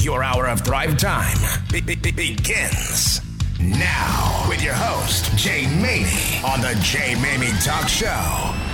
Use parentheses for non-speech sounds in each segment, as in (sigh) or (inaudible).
Your hour of Thrive Time be- be- be- begins now with your host, Jay Maymi, on the Jay Maymi Talk Show.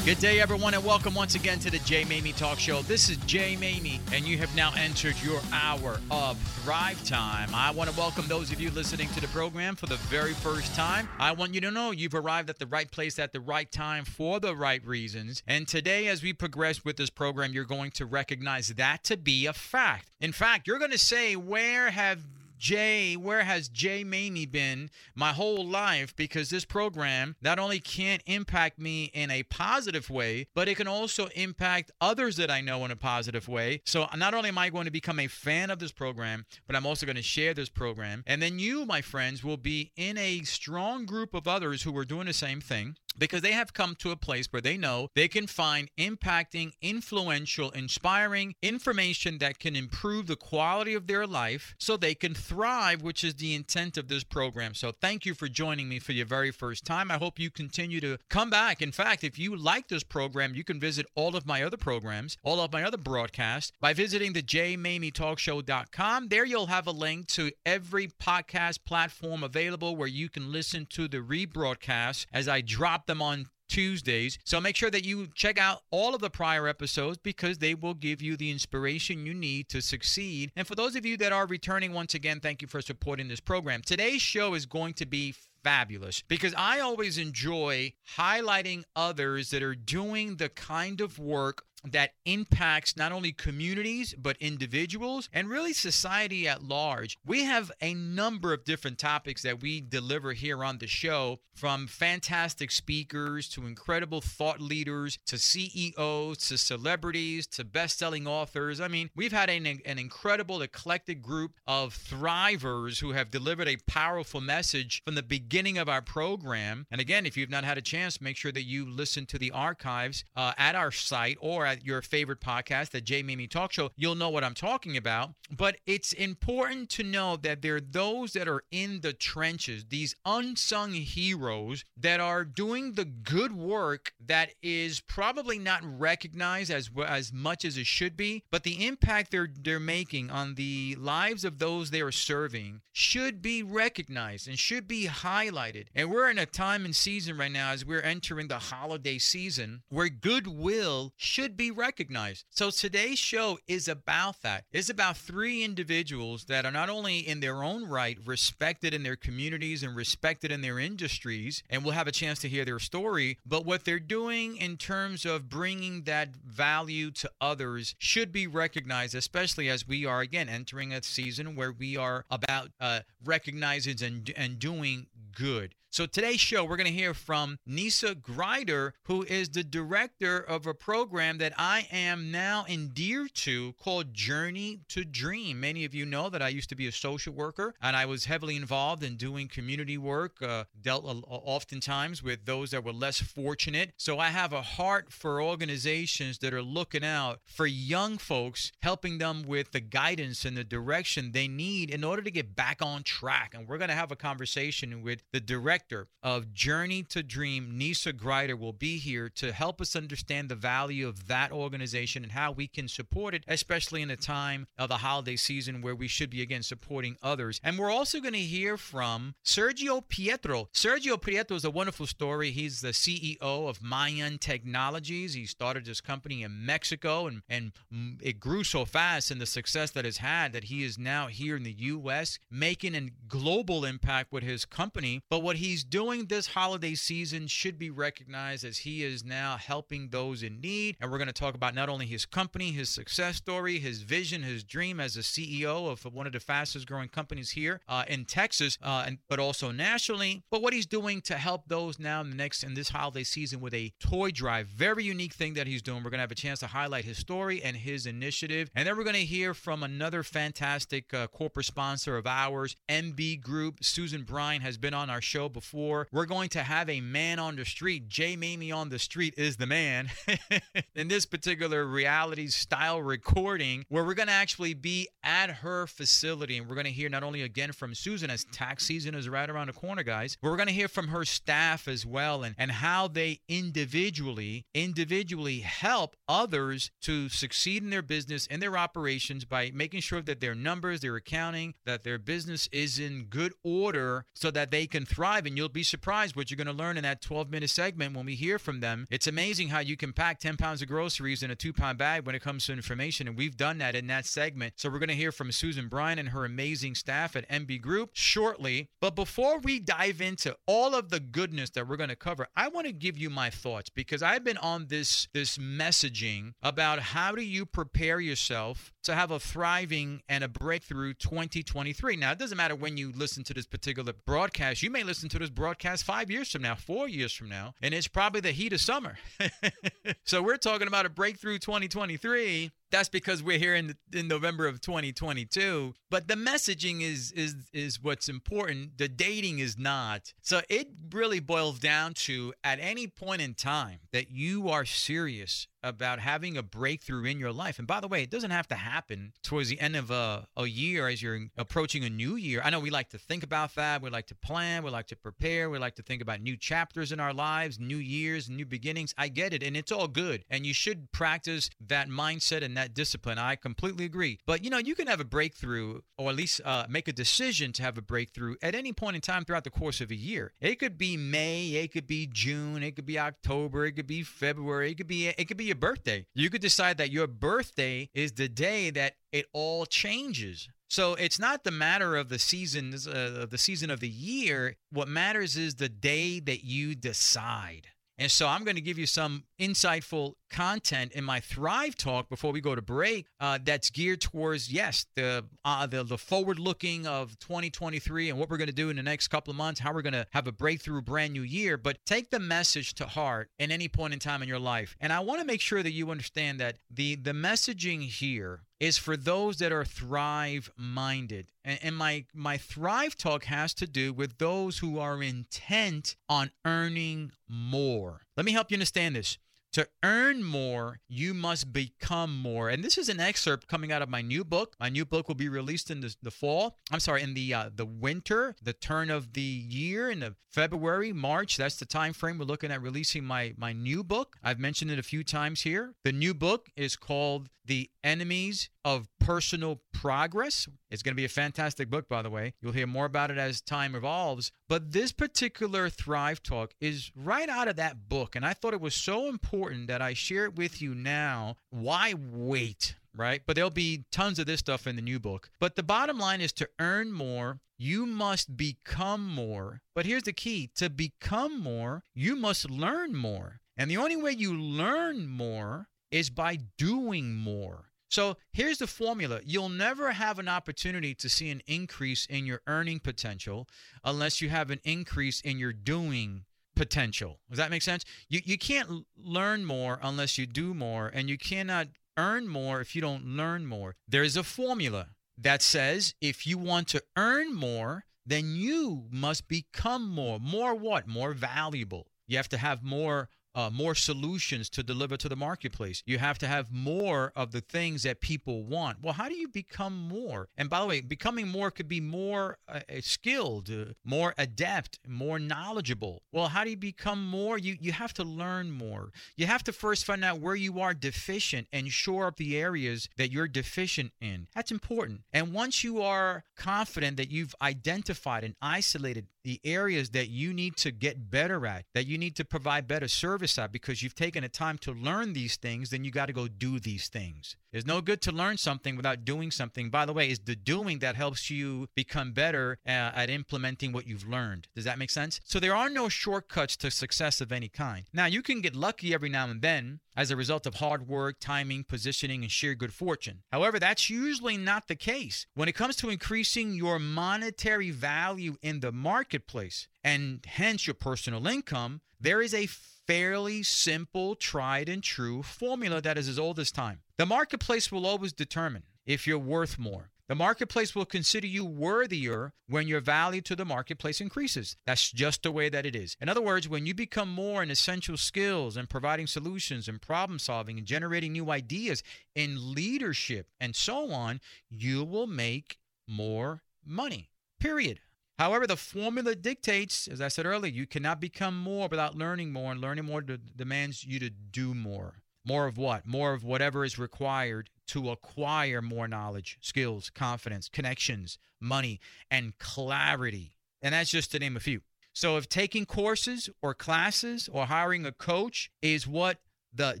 Good day, everyone, and welcome once again to the Jay Maymi Talk Show. This is Jay Maymi, and you have now entered your hour of Thrive Time. I want to welcome those of you listening to the program for the very first time. I want you to know you've arrived at the right place at the right time for the right reasons. And today, as we progress with this program, you're going to recognize that to be a fact. In fact, you're going to say, Where have Jay, where has Jay Maymi been my whole life? Because this program not only can't impact me in a positive way, but it can also impact others that I know in a positive way. So not only am I going to become a fan of this program, but I'm also going to share this program. And then you, my friends, will be in a strong group of others who are doing the same thing because they have come to a place where they know they can find impacting, influential, inspiring information that can improve the quality of their life so they can thrive, which is the intent of this program. So, thank you for joining me for your very first time. I hope you continue to come back. In fact, if you like this program, you can visit all of my other programs, all of my other broadcasts by visiting the jmamietalkshow.com. There you'll have a link to every podcast platform available where you can listen to the rebroadcast as I drop them on Tuesdays. So make sure that you check out all of the prior episodes because they will give you the inspiration you need to succeed. And for those of you that are returning, once again, thank you for supporting this program. Today's show is going to be fabulous because I always enjoy highlighting others that are doing the kind of work that impacts not only communities but individuals and really society at large. We have a number of different topics that we deliver here on the show from fantastic speakers to incredible thought leaders to CEOs to celebrities to best-selling authors. I mean, we've had an, an incredible eclectic group of thrivers who have delivered a powerful message from the beginning of our program. And again, if you've not had a chance, make sure that you listen to the archives uh, at our site or at your favorite podcast, the Jay Maymi Talk Show, you'll know what I'm talking about. But it's important to know that there are those that are in the trenches, these unsung heroes that are doing the good work that is probably not recognized as as much as it should be, but the impact they're they're making on the lives of those they are serving should be recognized and should be highlighted. And we're in a time and season right now as we're entering the holiday season where goodwill should be recognized. So today's show is about that. It's about three individuals that are not only in their own right respected in their communities and respected in their industries, and we'll have a chance to hear their story, but what they're doing in terms of bringing that value to others should be recognized, especially as we are again entering a season where we are about uh, recognizing and and doing good. So today's show, we're going to hear from Nesa Grider, who is the director of a program that I am now endeared to called Journey to Dream. Many of you know that I used to be a social worker and I was heavily involved in doing community work, uh, dealt oftentimes with those that were less fortunate. So I have a heart for organizations that are looking out for young folks, helping them with the guidance and the direction they need in order to get back on track. And we're going to have a conversation with the director of Journey to Dream, Nesa Grider, will be here to help us understand the value of that organization and how we can support it, especially in a time of the holiday season where we should be again supporting others. And we're also going to hear from Sergio Pietro. Sergio Pietro is a wonderful story. He's the CEO of Mayan Technologies. He started this company in Mexico and, and mm, it grew so fast and the success that it's had that he is now here in the U.S. making a global impact with his company. But what he's doing this holiday season should be recognized as he is now helping those in need. And we're going to talk about not only his company, his success story, his vision, his dream as a CEO of one of the fastest growing companies here uh, in Texas, uh, and but also nationally. But what he's doing to help those now in the next in this holiday season with a toy drive, very unique thing that he's doing. We're going to have a chance to highlight his story and his initiative, and then we're going to hear from another fantastic uh, corporate sponsor of ours, MB Group. Susan Bryan has been on our show before before. We're going to have a man on the street. Jay Maymi on the street is the man (laughs) in this particular reality style recording where we're going to actually be at her facility. And we're going to hear not only again from Susan as tax season is right around the corner, guys, but we're going to hear from her staff as well and, and how they individually, individually help others to succeed in their business and their operations by making sure that their numbers, their accounting, that their business is in good order so that they can thrive. And you'll be surprised what you're going to learn in that 12 minute segment when we hear from them. It's amazing how you can pack 10 pounds of groceries in a two pound bag when it comes to information. And we've done that in that segment. So we're going to hear from Susan Bryan and her amazing staff at MB Group shortly. But before we dive into all of the goodness that we're going to cover, I want to give you my thoughts because I've been on this this messaging about how do you prepare yourself to have a thriving and a breakthrough 2023. Now, it doesn't matter when you listen to this particular broadcast. You may listen to this broadcast 5 years from now, 4 years from now, and it's probably the heat of summer. (laughs) so, we're talking about a breakthrough 2023 that's because we're here in, in November of 2022. But the messaging is is is what's important. The dating is not. So it really boils down to at any point in time that you are serious about having a breakthrough in your life. And by the way, it doesn't have to happen towards the end of a, a year as you're approaching a new year. I know we like to think about that. We like to plan. We like to prepare. We like to think about new chapters in our lives, new years, new beginnings. I get it. And it's all good. And you should practice that mindset and that discipline. I completely agree. But you know, you can have a breakthrough or at least uh, make a decision to have a breakthrough at any point in time throughout the course of a year. It could be May, it could be June, it could be October, it could be February, it could be it could be your birthday. You could decide that your birthday is the day that it all changes. So it's not the matter of the seasons, uh, the season of the year. What matters is the day that you decide. And so I'm going to give you some insightful content in my Thrive talk before we go to break. Uh, that's geared towards yes, the uh, the, the forward looking of 2023 and what we're going to do in the next couple of months, how we're going to have a breakthrough brand new year. But take the message to heart in any point in time in your life. And I want to make sure that you understand that the the messaging here is for those that are thrive minded. And, and, my my thrive talk has to do with those who are intent on earning more. Let me help you understand this. To earn more, you must become more. And this is an excerpt coming out of my new book. My new book will be released in the, the fall. I'm sorry, in the uh, the winter, the turn of the year, in the February, March. That's the time frame we're looking at releasing my my new book. I've mentioned it a few times here. The new book is called The Enemies of Personal Progress. It's going to be a fantastic book, by the way. You'll hear more about it as time evolves. But this particular Thrive Talk is right out of that book. And I thought it was so important that I share it with you now. Why wait? Right? But there'll be tons of this stuff in the new book. But the bottom line is to earn more, you must become more. But here's the key to become more, you must learn more. And the only way you learn more is by doing more. So here's the formula you'll never have an opportunity to see an increase in your earning potential unless you have an increase in your doing potential. Does that make sense? You, you can't learn more unless you do more, and you cannot earn more if you don't learn more. There's a formula that says if you want to earn more, then you must become more. More what? More valuable. You have to have more uh, more solutions to deliver to the marketplace. You have to have more of the things that people want. Well, how do you become more? And by the way, becoming more could be more uh, uh, skilled, uh, more adept, more knowledgeable. Well, how do you become more? You you have to learn more. You have to first find out where you are deficient and shore up the areas that you're deficient in. That's important. And once you are confident that you've identified and isolated the areas that you need to get better at, that you need to provide better service at because you've taken the time to learn these things, then you got to go do these things. There's no good to learn something without doing something. By the way, it's the doing that helps you become better uh, at implementing what you've learned. Does that make sense? So there are no shortcuts to success of any kind. Now, you can get lucky every now and then as a result of hard work, timing, positioning, and sheer good fortune. However, that's usually not the case. When it comes to increasing your monetary value in the marketplace and hence your personal income, there is a fairly simple, tried and true formula that is as old as time. The marketplace will always determine if you're worth more. The marketplace will consider you worthier when your value to the marketplace increases. That's just the way that it is. In other words, when you become more in essential skills and providing solutions and problem solving and generating new ideas in leadership and so on, you will make more money. Period. However, the formula dictates, as I said earlier, you cannot become more without learning more, and learning more demands you to do more. More of what? More of whatever is required to acquire more knowledge, skills, confidence, connections, money, and clarity. And that's just to name a few. So, if taking courses or classes or hiring a coach is what the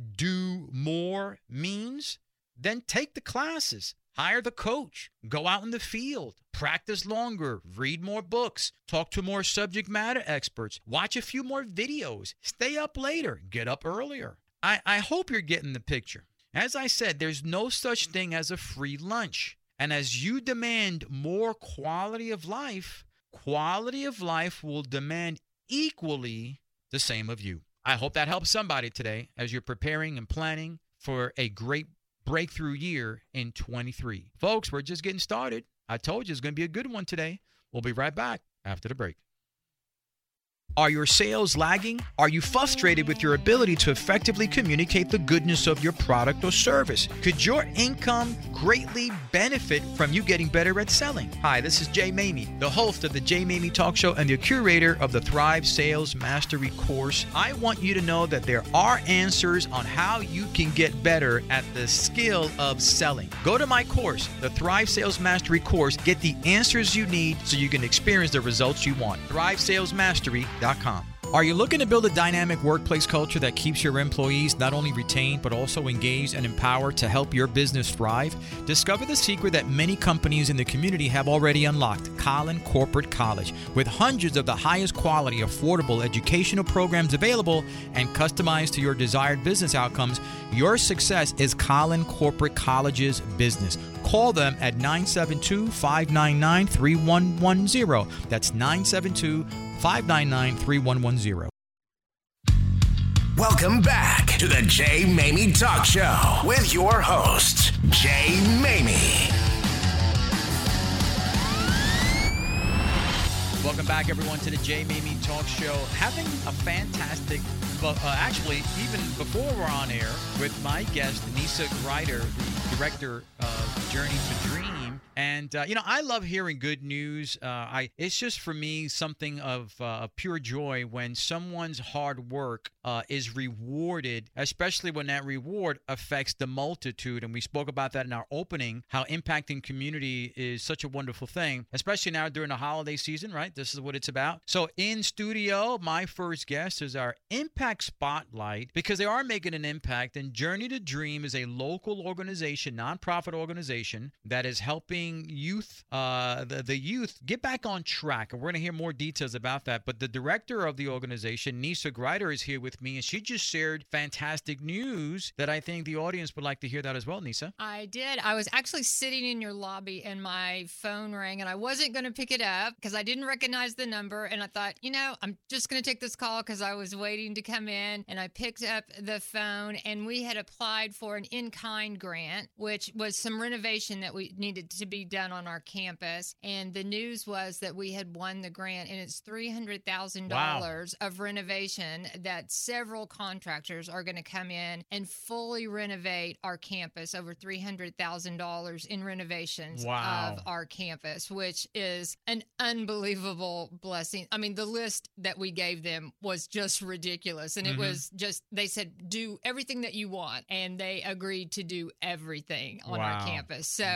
do more means, then take the classes, hire the coach, go out in the field, practice longer, read more books, talk to more subject matter experts, watch a few more videos, stay up later, get up earlier. I, I hope you're getting the picture. As I said, there's no such thing as a free lunch. And as you demand more quality of life, quality of life will demand equally the same of you. I hope that helps somebody today as you're preparing and planning for a great breakthrough year in 23. Folks, we're just getting started. I told you it's going to be a good one today. We'll be right back after the break. Are your sales lagging? Are you frustrated with your ability to effectively communicate the goodness of your product or service? Could your income greatly benefit from you getting better at selling? Hi, this is Jay Maymi, the host of the Jay Maymi Talk Show and the curator of the Thrive Sales Mastery course. I want you to know that there are answers on how you can get better at the skill of selling. Go to my course, the Thrive Sales Mastery course, get the answers you need so you can experience the results you want. Thrive Sales Mastery are you looking to build a dynamic workplace culture that keeps your employees not only retained but also engaged and empowered to help your business thrive? Discover the secret that many companies in the community have already unlocked Collin Corporate College. With hundreds of the highest quality, affordable educational programs available and customized to your desired business outcomes, your success is Collin Corporate College's business. Call them at 972 599 3110. That's 972 599 3110. Welcome back to the Jay Maymi Talk Show with your host, Jay Maymi. Welcome back, everyone, to the Jay Maymi Talk Show. Having a fantastic, uh, actually, even before we're on air, with my guest, Nesa Grider, the director of Journey to Dream. And uh, you know, I love hearing good news. Uh, I it's just for me something of uh, pure joy when someone's hard work uh, is rewarded, especially when that reward affects the multitude. And we spoke about that in our opening, how impacting community is such a wonderful thing, especially now during the holiday season. Right, this is what it's about. So in studio, my first guest is our Impact Spotlight because they are making an impact. And Journey to Dream is a local organization, nonprofit organization that is helping youth, uh, the, the youth, get back on track. And we're going to hear more details about that. But the director of the organization, Nesa Grider, is here with me, and she just shared fantastic news that I think the audience would like to hear that as well, Nesa. I did. I was actually sitting in your lobby, and my phone rang, and I wasn't going to pick it up because I didn't recognize the number. And I thought, you know, I'm just going to take this call because I was waiting to come in. And I picked up the phone, and we had applied for an in kind grant, which was some renovation that we needed to be done on our campus. And the news was that we had won the grant, and it's $300,000 wow. of renovation that several contractors are going to come in and fully renovate our campus, over $300,000 in renovations wow. of our campus, which is an unbelievable blessing. I mean, the list that we gave them was just ridiculous. And mm-hmm. it was just, they said, do everything that you want. And they agreed to do everything on wow. our campus. So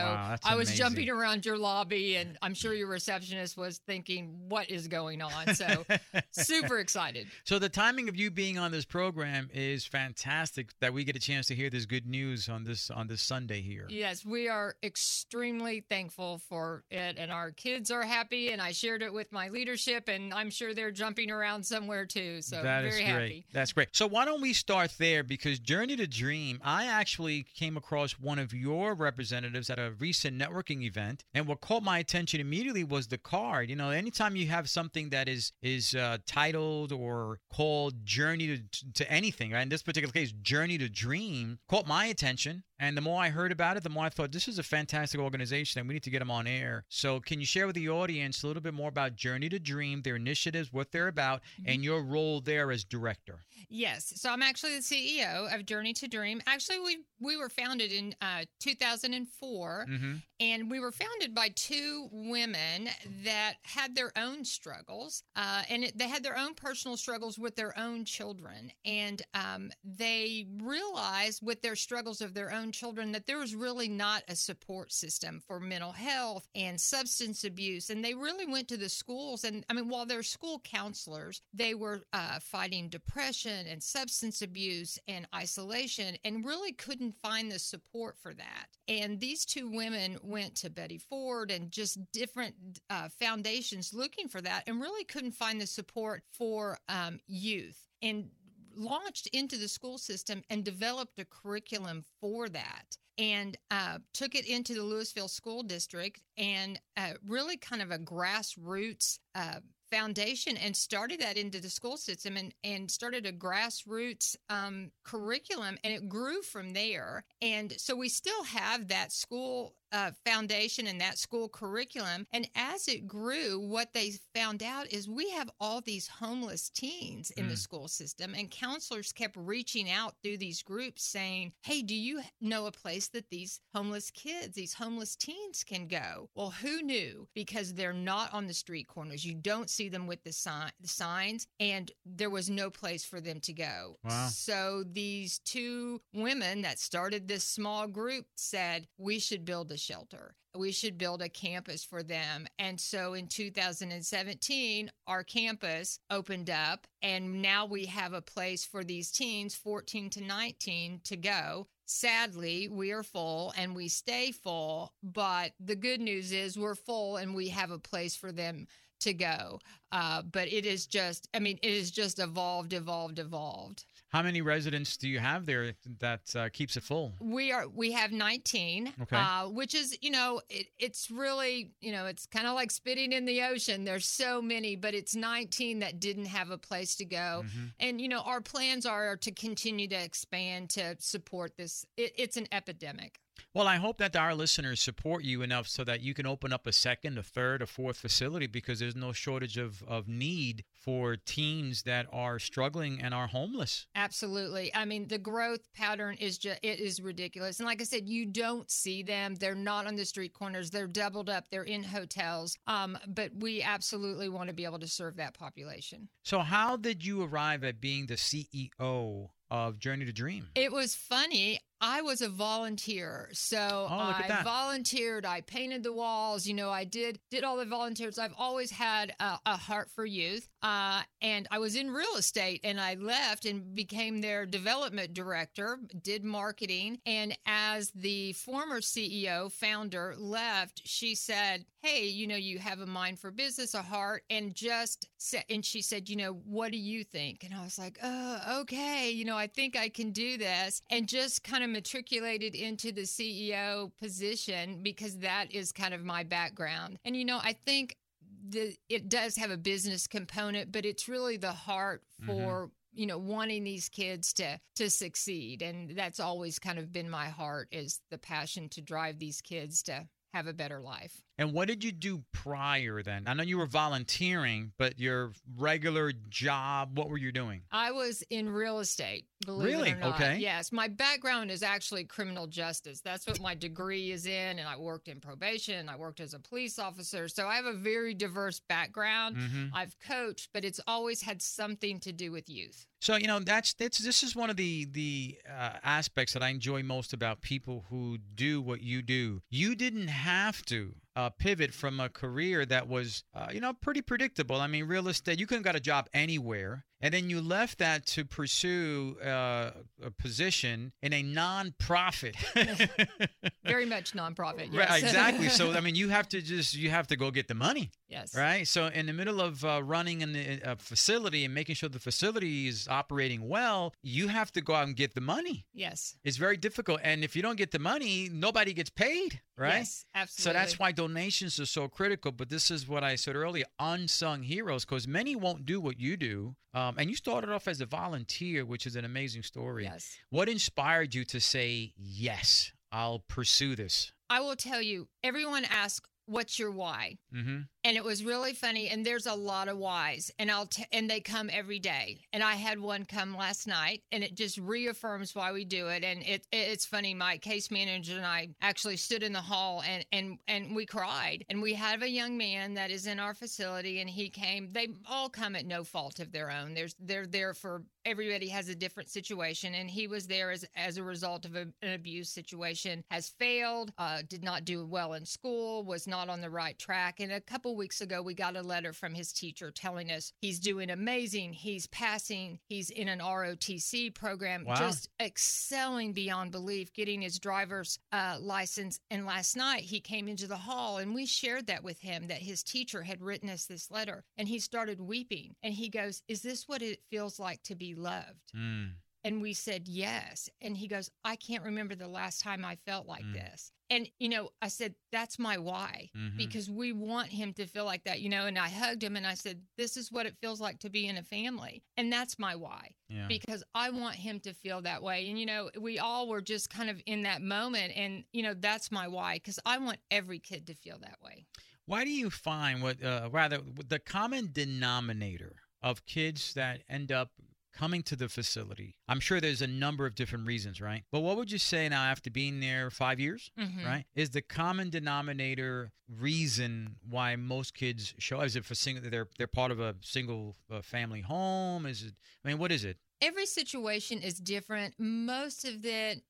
I was amazing jumping around your lobby, and I'm sure your receptionist was thinking, "What is going on?" So (laughs) super excited. So the timing of you being on this program is fantastic. That we get a chance to hear this good news on this on this Sunday here. Yes, we are extremely thankful for it, and our kids are happy. And I shared it with my leadership, and I'm sure they're jumping around somewhere too. So that very is great. happy. That's great. So why don't we start there? Because Journey to Dream, I actually came across one of your representatives at a recent networking event. And what caught my attention immediately was the card. You know, anytime you have something that is is uh, titled or called Journey to, to anything, right? in this particular case, Journey to Dream, caught my attention. And the more I heard about it, the more I thought this is a fantastic organization and we need to get them on air. So, can you share with the audience a little bit more about Journey to Dream, their initiatives, what they're about, Mm-hmm. and your role there as director? Yes. So I'm actually the CEO of Journey to Dream. Actually, we we were founded in uh, 2004, Mm-hmm. and we were founded by two women that had their own struggles, uh, and it, they had their own personal struggles with their own children, and um, they realized with their struggles of their own children that there was really not a support system for mental health and substance abuse, and they really went to the schools, and I mean, while they're school counselors, they were uh, fighting depression and substance abuse and isolation, and really couldn't find the support for that. And these two women went to Betty Ford and just different uh, foundations looking for that, and really couldn't find the support for um, youth. And launched into the school system and developed a curriculum for that and uh, took it into the Lewisville School District and uh, really kind of a grassroots uh, foundation and started that into the school system and, and started a grassroots um, curriculum and it grew from there. And so we still have that school uh, foundation and that school curriculum. And as it grew, what they found out is we have all these homeless teens in the Mm. school system, and counselors kept reaching out through these groups saying, Hey, do you know a place that these homeless kids, these homeless teens can go? Well, who knew? Because they're not on the street corners. You don't see them with the, sign, the signs, and there was no place for them to go. Wow. So these two women that started this small group said, We should build a shelter. We should build a campus for them. And so in 2017, our campus opened up, and now we have a place for these teens, 14 to 19, to go. Sadly, we are full and we stay full, but the good news is we're full and we have a place for them to go. Uh, but it is just, I mean, it is just evolved, evolved, evolved. How many residents do you have there that uh, keeps it full? We are we have 19, Okay. uh, which is you know it, it's really you know it's kind of like spitting in the ocean. There's so many, but it's 19 that didn't have a place to go, Mhm. and you know our plans are to continue to expand to support this. It, it's an epidemic. Well, I hope that our listeners support you enough so that you can open up a second, a third, a fourth facility because there's no shortage of, of need for teens that are struggling and are homeless. Absolutely. I mean, the growth pattern is just it is ridiculous. And like I said, you don't see them. They're not on the street corners. They're doubled up. They're in hotels. Um, but we absolutely want to be able to serve that population. So, how did you arrive at being the CEO of Journey to Dream? It was funny. I was a volunteer, so Oh, I volunteered. I painted the walls. You know, I did did all the volunteers. I've always had a, a heart for youth, uh, and I was in real estate. And I left and became their development director. Did marketing, and as the former CEO founder left, she said, "Hey, you know, you have a mind for business, a heart, and just said." And she said, "You know, what do you think?" And I was like, "Oh, okay. You know, I think I can do this," and just kind of matriculated into the CEO position because that is kind of my background. And you know, I think the it does have a business component, but it's really the heart mm-hmm. for you know wanting these kids to to succeed, and that's always kind of been my heart is the passion to drive these kids to have a better life. And what did you do prior then? I know you were volunteering, but your regular job, what were you doing? I was in real estate. Believe Really? It or not. Okay. Yes, my background is actually criminal justice. That's what my degree is in, and I worked in probation. I worked as a police officer, so I have a very diverse background. Mhm. I've coached, but it's always had something to do with youth. So you know that's that's this is one of the the uh, aspects that I enjoy most about people who do what you do. You didn't have to uh, pivot from a career that was uh, you know pretty predictable. I mean, real estate. You could have got a job anywhere, and then you left that to pursue uh, a position in a non-profit. (laughs) Very much nonprofit. Right, Yes. exactly. So I (laughs) mean, you have to just you have to go get the money. yes. Right. So, in the middle of uh, running in the, a facility and making sure the facility is operating well, you have to go out and get the money. Yes. It's very difficult. And if you don't get the money, nobody gets paid. Right. Yes, absolutely. So that's why donations are so critical. But this is what I said earlier unsung heroes, because many won't do what you do. Um, and you started off as a volunteer, which is an amazing story. Yes. What inspired you to say yes? I'll pursue this? I will tell you, everyone asks, what's your why? Mm-hmm. And it was really funny and there's a lot of whys and i'll t- and they come every day. And i had one come last night and it just reaffirms why we do it. And it it's funny my case manager and i actually stood in the hall and and and we cried. And we have a young man that is in our facility and he came they all come at no fault of their own. There's they're there for everybody has a different situation. And he was there as as a result of a, an abuse situation has failed uh, did not do well in school was not on the right track. And a couple weeks ago we got a letter from his teacher telling us he's doing amazing he's passing he's in an rotc program Wow. just excelling beyond belief getting his driver's uh, license and last night he came into the hall and we shared that with him that his teacher had written us this letter and he started weeping and he goes is this what it feels like to be loved Mm. and we said yes. And he goes, I can't remember the last time I felt like Mm. this. And, you know, I said, that's my why, Mhm. because we want him to feel like that, you know. And I hugged him and I said, this is what it feels like to be in a family. And that's my why, Yeah. because I want him to feel that way. And, you know, we all were just kind of in that moment. And, you know, that's my why, because I want every kid to feel that way. Why do you find what, uh, rather, the common denominator of kids that end up coming to the facility? I'm sure there's a number of different reasons, right? But what would you say now after being there five years, Mhm. right? Is the common denominator reason why most kids show? Is it for single? They're they're part of a single uh, family home? Is it? I mean, what is it? every situation is different. Most of it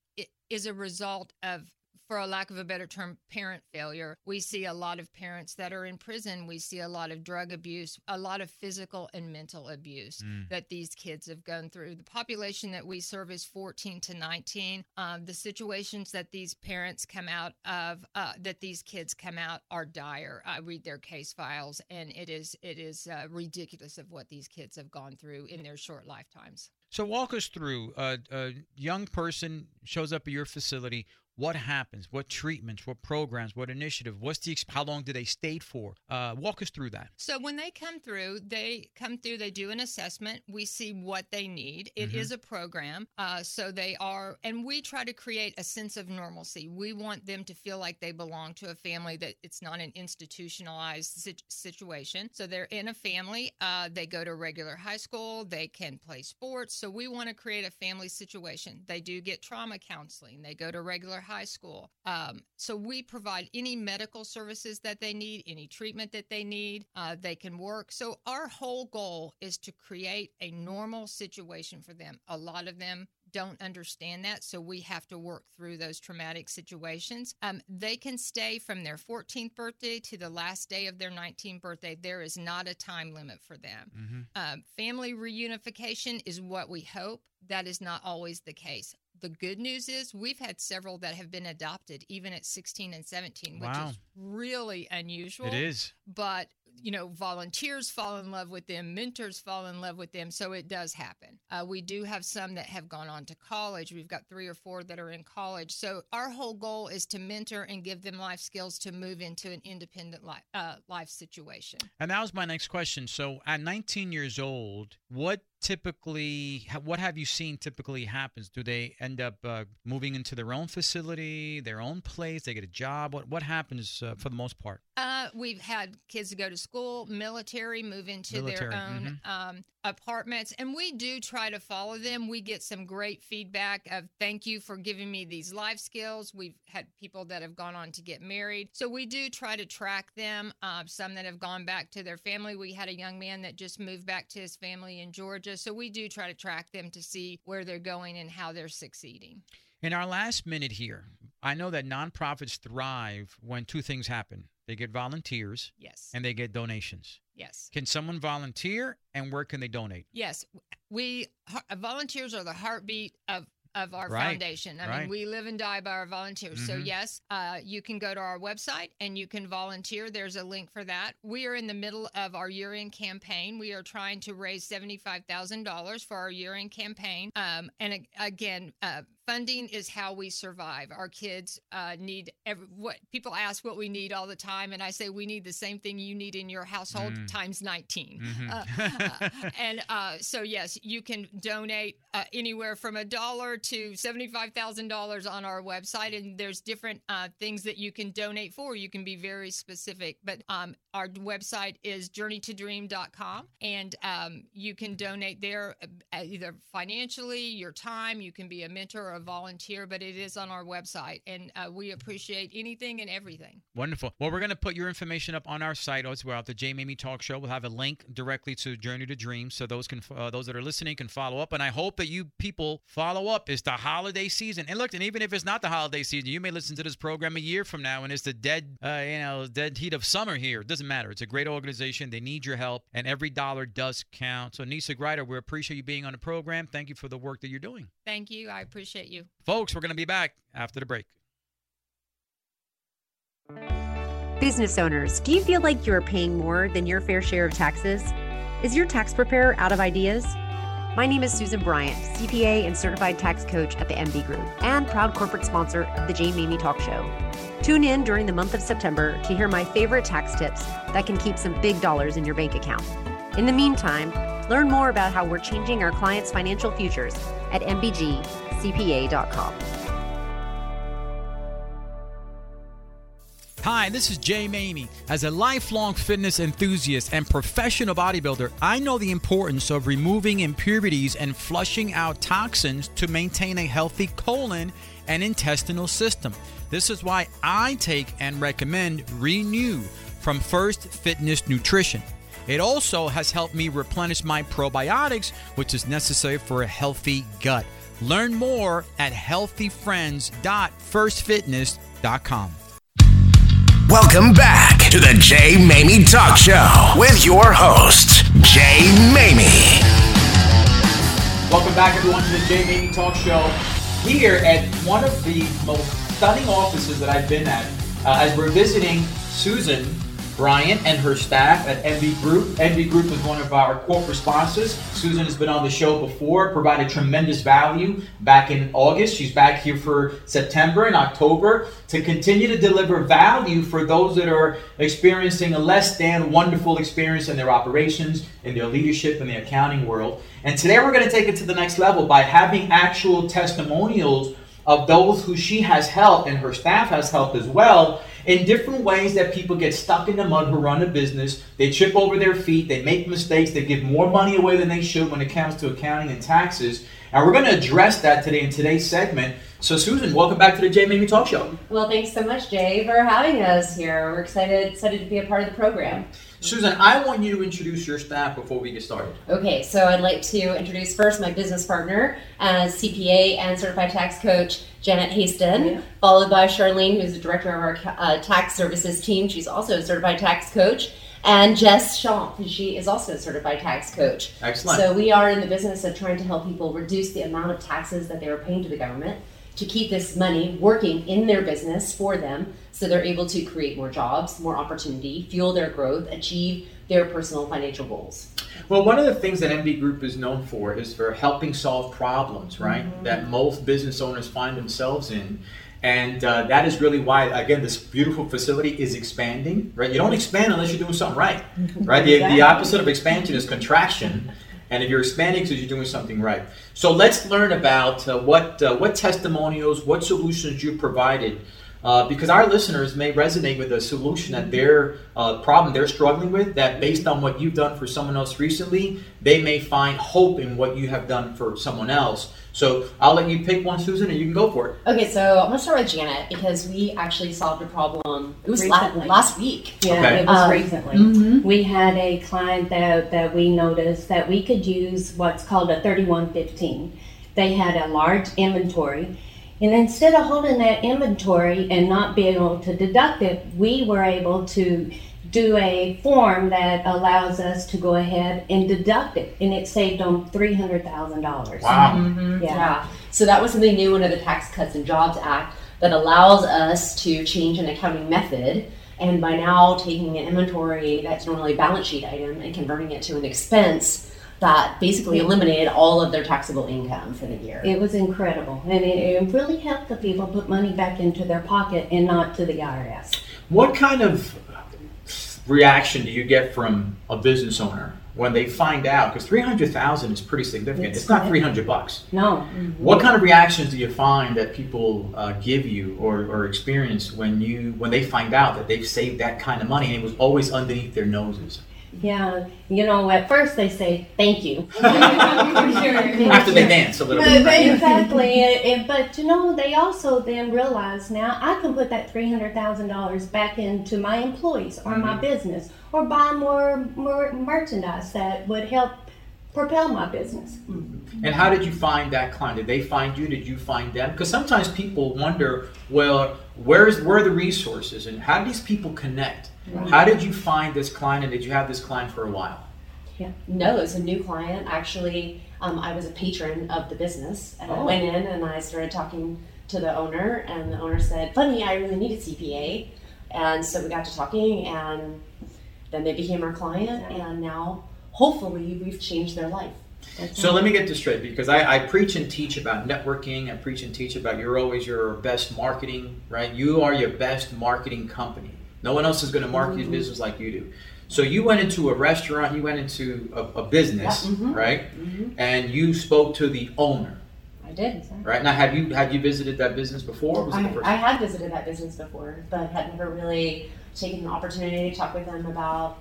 is a result of, for a lack of a better term, parent failure. We see a lot of parents that are in prison. We see a lot of drug abuse, a lot of physical and mental abuse Mm. that these kids have gone through. The population that we serve is 14 to 19. Um, the situations that these parents come out of, uh, that these kids come out, are dire. I read their case files, and it is it is uh, ridiculous of what these kids have gone through in their short lifetimes. So walk us through. Uh, a young person shows up at your facility. What happens? What treatments? What programs? What initiative? What's the? How long do they stay for? Uh, walk us through that. So when they come through, they come through, they do an assessment. We see what they need. It is Mhm. a program. Uh, so they are, and we try to create a sense of normalcy. We want them to feel like they belong to a family, that it's not an institutionalized situation. So they're in a family. Uh, they go to regular high school. They can play sports. So we want to create a family situation. They do get trauma counseling. They go to regular high school. Um, so we provide any medical services that they need, any treatment that they need. Uh, they can work. So our whole goal is to create a normal situation for them. A lot of them don't understand that, so we have to work through those traumatic situations. Um, they can stay from their 14th birthday to the last day of their 19th birthday. There is not a time limit for them. Mm-hmm. Um, family reunification is what we hope. That is not always the case. The good news is we've had several that have been adopted even at 16 and 17, which Wow. is really unusual. It is. But, you know, volunteers fall in love with them, mentors fall in love with them. So it does happen. Uh, we do have some that have gone on to college. We've got three or four that are in college. So our whole goal is to mentor and give them life skills to move into an independent life, uh, life situation. And that was my next question. So at 19 years old, what typically, what have you seen typically happens? Do they end up uh, moving into their own facility, their own place? They get a job. What what happens uh, for the most part? Uh, we've had kids go to school, military, move into Military, their own um, apartments, and we do try to follow them. We get some great feedback of thank you for giving me these life skills. We've had people that have gone on to get married, so we do try to track them. Uh, some that have gone back to their family. We had a young man that just moved back to his family in Georgia, so we do try to track them to see where they're going and how they're succeeding. In our last minute here, I know that nonprofits thrive when two things happen. They get volunteers Yes, and they get donations. yes. Can someone volunteer and where can they donate? Yes, we volunteers are the heartbeat of of our Right, foundation. I right. mean, we live and die by our volunteers. So Mhm. yes, uh, you can go to our website and you can volunteer. There's a link for that. We are in the middle of our year-end campaign. We are trying to raise seventy-five thousand dollars for our year-end campaign. Um, and again, uh, funding is how we survive. Our kids uh, need every, what people ask what we need all the time, and I say we need the same thing you need in your household Mm. times 19. Mhm. Uh, uh, and uh, so, yes, you can donate uh, anywhere from a dollar to $75,000 on our website, and there's different uh, things that you can donate for. You can be very specific, but um, our website is journeytodream.com, and um, you can donate there either financially, your time, you can be a mentor or a volunteer, but it is on our website, and uh, we appreciate anything and everything. Wonderful. Well, we're going to put your information up on our site as well. The J. Maymi Talk Show We'll have a link directly to Journey to Dream, so those can uh, those that are listening can follow up. And I hope that you people follow up. It's the holiday season, and look, and even if it's not the holiday season, you may listen to this program a year from now, and it's the dead, uh, you know, dead heat of summer here. It doesn't matter. It's a great organization. They need your help, and every dollar does count. So, Nesa Grider, we appreciate you being on the program. Thank you for the work that you're doing, Thank you. I appreciate you. folks. We're going to be back after the break. Business owners, do you feel like you are paying more than your fair share of taxes? Is your tax preparer out of ideas? My name is Susan Bryant, CPA and certified tax coach at the MB Group and proud corporate sponsor of the Jane Maymi Talk Show. Tune in during the month of September to hear my favorite tax tips that can keep some big dollars in your bank account. In the meantime, learn more about how we're changing our clients' financial futures at mbgcpa.com. Hi, this is Jay Maymi. As a lifelong fitness enthusiast and professional bodybuilder, I know the importance of removing impurities and flushing out toxins to maintain a healthy colon and intestinal system. This is why I take and recommend Renew from First Fitness Nutrition. It also has helped me replenish my probiotics, which is necessary for a healthy gut. Learn more at healthyfriends.firstfitness.com. Welcome back to the Jay Maymi Talk Show with your host, Jay Maymi. Welcome back, everyone, to the Jay Maymi Talk Show. Here at one of the most stunning offices that I've been at, uh, as we're visiting Susan Bryant and her staff at MB Group. MB Group is one of our corporate sponsors. Susan has been on the show before, provided tremendous value back in August. She's back here for September and October to continue to deliver value for those that are experiencing a less than wonderful experience in their operations, in their leadership, in the accounting world. And today we're going to take it to the next level by having actual testimonials of those who she has helped and her staff has helped as well in different ways that people get stuck in the mud who run a business. They trip over their feet, they make mistakes, they give more money away than they should when it comes to accounting and taxes. And we're going to address that today in today's segment. So, Susan, welcome back to the Jay Maymi Talk Show. Well, thanks so much, Jay, for having us here. We're excited excited to be a part of the program. Susan, I want you to introduce your staff before we get started. Okay, so I'd like to introduce first my business partner, as CPA and certified tax coach, Janet Haston, followed by Charlene, who's the director of our uh, tax services team. She's also a certified tax coach. And Jess Champ, she is also a certified tax coach. Excellent. So we are in the business of trying to help people reduce the amount of taxes that they are paying to the government to keep this money working in their business for them so they're able to create more jobs, more opportunity, fuel their growth, achieve their personal financial goals. Well, one of the things that MB Group is known for is for helping solve problems, right? That most business owners find themselves in. And uh, that is really why, again, this beautiful facility is expanding, right? You don't expand unless you're doing something right, right? The, the opposite of expansion is contraction. And if you're expanding, because you're doing something right. So let's learn about uh, what uh, what testimonials, what solutions you provided, uh, because our listeners may resonate with a solution that their uh, problem they're struggling with. That based on what you've done for someone else recently, they may find hope in what you have done for someone else. So I'll let you pick one, Susan, and you can go for it. Okay, so I'm gonna start with Janet because we actually solved a problem. It was la- Recently. last week. Yeah, Okay. it was Um, recently. We had a client that, that we noticed that we could use what's called a 3115. They had a large inventory, and instead of holding that inventory and not being able to deduct it, we were able to do a form that allows us to go ahead and deduct it, and it saved them $300,000. Wow. Mm-hmm. Yeah. Yeah. So that was something new under the Tax Cuts and Jobs Act that allows us to change an accounting method. And by now taking an inventory that's normally a balance sheet item and converting it to an expense, that basically eliminated all of their taxable income for the year. It was incredible, and it, it really helped the people put money back into their pocket and not to the IRS. What kind of reaction do you get from a business owner when they find out? Because three hundred thousand is pretty significant. It's, It's not three hundred bucks. No, What kind of reactions do you find that people uh, give you or, or experience when you when they find out that they've saved that kind of money and it was always underneath their noses? Yeah, you know, at first they say thank you. Thank After they dance a little But, bit. but exactly, and, and- but you know, they also then realize now I can put that three hundred thousand dollars back into my employees or my mm-hmm. business, or buy more more merchandise that would help propel my business. Mm-hmm. And how did you find that client? Did they find you? Did you find them? Because sometimes people wonder, well, where's where are the resources and how do these people connect? How did you find this client and did you have this client for a while? Yeah. No, it's a new client. Actually, um, I was a patron of the business, and I Oh. went in and I started talking to the owner, and the owner said, "Funny, I really need a CPA," and so we got to talking, and then they became our client, and now hopefully we've changed their life. So let me get this straight because I, I preach and teach about networking. I preach and teach about you're always your best marketing, right? You are your best marketing company. No one else is going to market your business like you do. So you went into a restaurant, you went into a, a business, Yeah, mhm. right? And you spoke to the owner, I did. right? Now, have you have you visited that business before? was it the I, first I had visited that business before, but had never really taken the opportunity to talk with them about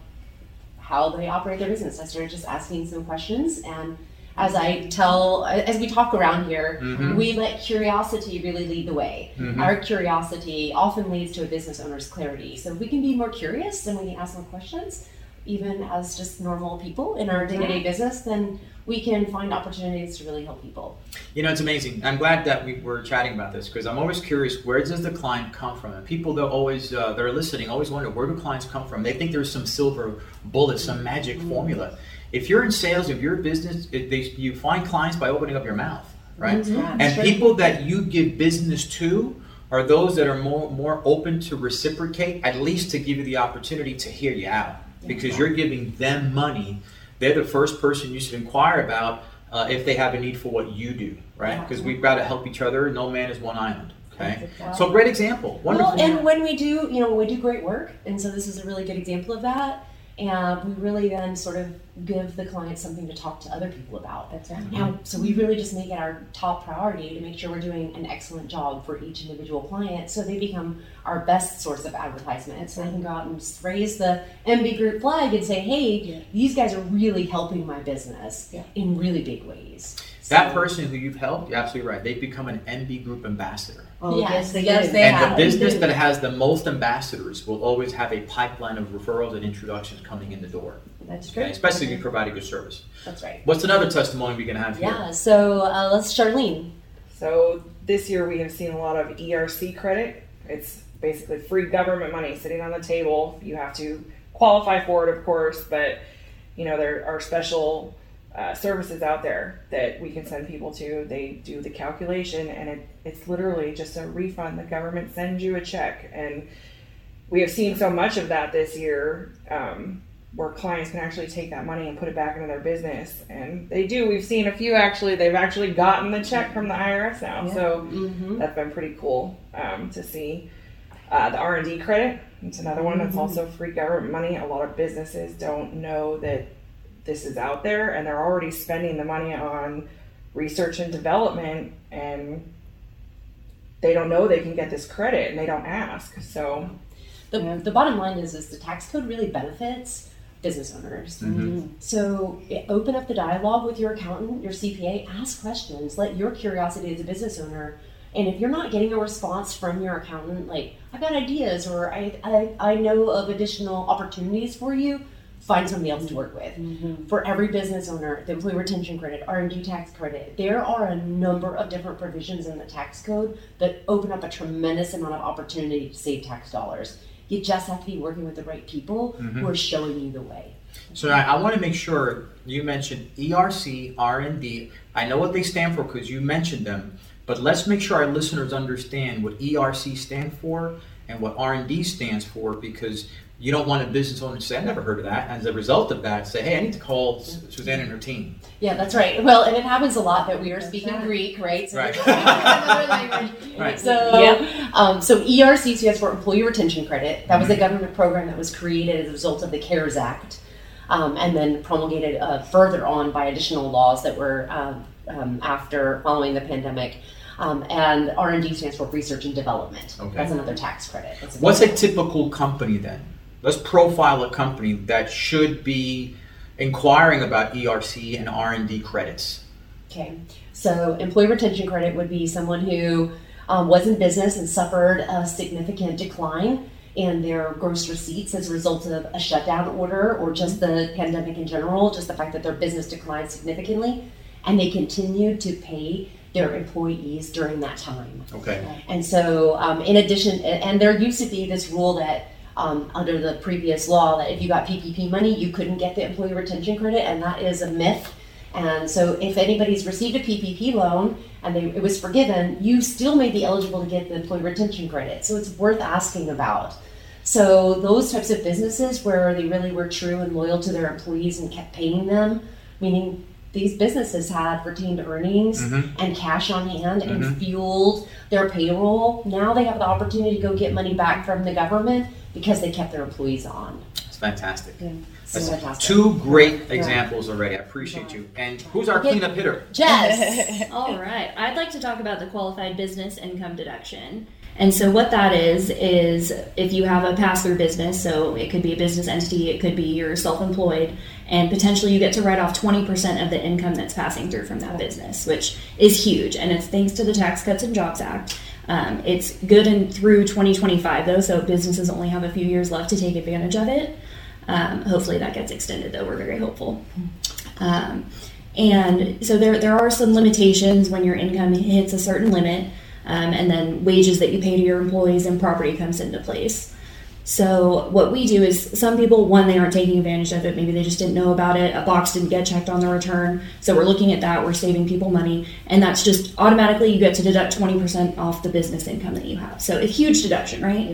how they operate their business. I started just asking some questions, and as I tell, as we talk around here, Mhm. we let curiosity really lead the way. Mhm. Our curiosity often leads to a business owner's clarity. So if we can be more curious and we can ask more questions, even as just normal people in our day-to-day business, then we can find opportunities to really help people. You know, it's amazing. I'm glad that we were chatting about this because I'm always curious where does the client come from? And people that always uh, that are listening always wonder where do clients come from? They think there's some silver bullet, some magic formula. If you're in sales, if you're a business, it, they, you find clients by opening up your mouth, right? And people that you give business to are those that are more more open to reciprocate, at least to give you the opportunity to hear you out, because you're giving them money. They're the first person you should inquire about uh, if they have a need for what you do, right? Because we've got to help each other. No man is one island. Okay, so great example, wonderful. Well, and when we do, you know, when we do great work, and so this is a really good example of that. And we really then sort of give the client something to talk to other people about. That's right. And so we really just make it our top priority to make sure we're doing an excellent job for each individual client, so they become our best source of advertisement. So they can go out and just raise the MB Group flag and say, "Hey, these guys are really helping my business Yeah. in really big ways." that person who you've helped, you're absolutely right. They've become an MB Group ambassador. Oh, Yes, yes, they yes, they and have. the business that has the most ambassadors will always have a pipeline of referrals and introductions coming in the door. That's true. Okay? Especially if you provide a good service. That's right. What's another testimony we can have here? Yeah. So uh, let's Charlene. So this year we have seen a lot of ERC credit. It's basically free government money sitting on the table. You have to qualify for it, of course, but you know there are special uh, services out there that we can send people to. They do the calculation, and it, it's literally just a refund. The government sends you a check, and we have seen so much of that this year. Um, where clients can actually take that money and put it back into their business, and they do. We've seen a few actually; they've actually gotten the check from the IRS now, so that's been pretty cool um, to see. Uh, the R and D credit, it's another one that's also free government money. A lot of businesses don't know that this is out there, and they're already spending the money on research and development, and they don't know they can get this credit, and they don't ask. So The, the bottom line is, is the tax code really benefits business owners. So eh, open up the dialogue with your accountant, your CPA, ask questions, let your curiosity as a business owner. And if you're not getting a response from your accountant, like I've got ideas or I, I, I know of additional opportunities for you, find somebody else to work with. Mm-hmm. For every business owner, the employee retention credit, R&D tax credit, there are a number of different provisions in the tax code that open up a tremendous amount of opportunity to save tax dollars. You just have to be working with the right people who mm-hmm. are showing you the way. So I, I want to make sure you mentioned ERC, R&D. I know what they stand for because you mentioned them, but let's make sure our listeners understand what ERC stand for and what R&D stands for because you don't want a business owner to say, I've never heard of that. As a result of that, say, hey, I need to call Suzanne and her team. Yeah, that's right. Well, and it happens a lot that we are speaking right. Greek, right? So Right. (laughs) we're speaking another language. (laughs) Right. So, Yep. um, so ERC stands for Employee Retention Credit. That was a government program that was created as a result of the CARES Act, um, and then promulgated uh, further on by additional laws that were um, um, after following the pandemic. Um, and R and D stands for Research and Development. Okay. That's another tax credit. It's What's a typical company then? Let's profile a company that should be inquiring about ERC and R&D credits. Okay, so employee retention credit would be someone who um, was in business and suffered a significant decline in their gross receipts as a result of a shutdown order or just the pandemic in general, just the fact that their business declined significantly, and they continued to pay their employees during that time. Okay. And so, um, in addition, and there used to be this rule that um, under the previous law that if you got PPP money, you couldn't get the employee retention credit, and that is a myth. And so, if anybody's received a PPP loan and they, it was forgiven, you still may be eligible to get the employee retention credit. So, it's worth asking about. So, those types of businesses where they really were true and loyal to their employees and kept paying them, meaning these businesses had retained earnings Mhm. and cash on hand and Mhm. fueled their payroll. Now they have the opportunity to go get money back from the government because they kept their employees on. It's fantastic. So That's fantastic. two great examples already. I appreciate you. And who's our Okay. cleanup hitter? Jess. (laughs) All right. I'd like to talk about the qualified business income deduction. And so, what that is, is if you have a pass through business, so it could be a business entity, it could be you're self employed, and potentially you get to write off 20% of the income that's passing through from that business, which is huge. And it's thanks to the Tax Cuts and Jobs Act. Um, it's good and through 2025, though, so businesses only have a few years left to take advantage of it. Um, hopefully, that gets extended, though. We're very hopeful. Um, and so there, there are some limitations when your income hits a certain limit, um, and then wages that you pay to your employees and property comes into place. So what we do is some people, one, they aren't taking advantage of it. Maybe they just didn't know about it. A box didn't get checked on the return. So we're looking at that. We're saving people money, and that's just automatically you get to deduct twenty percent off the business income that you have. So a huge deduction, right?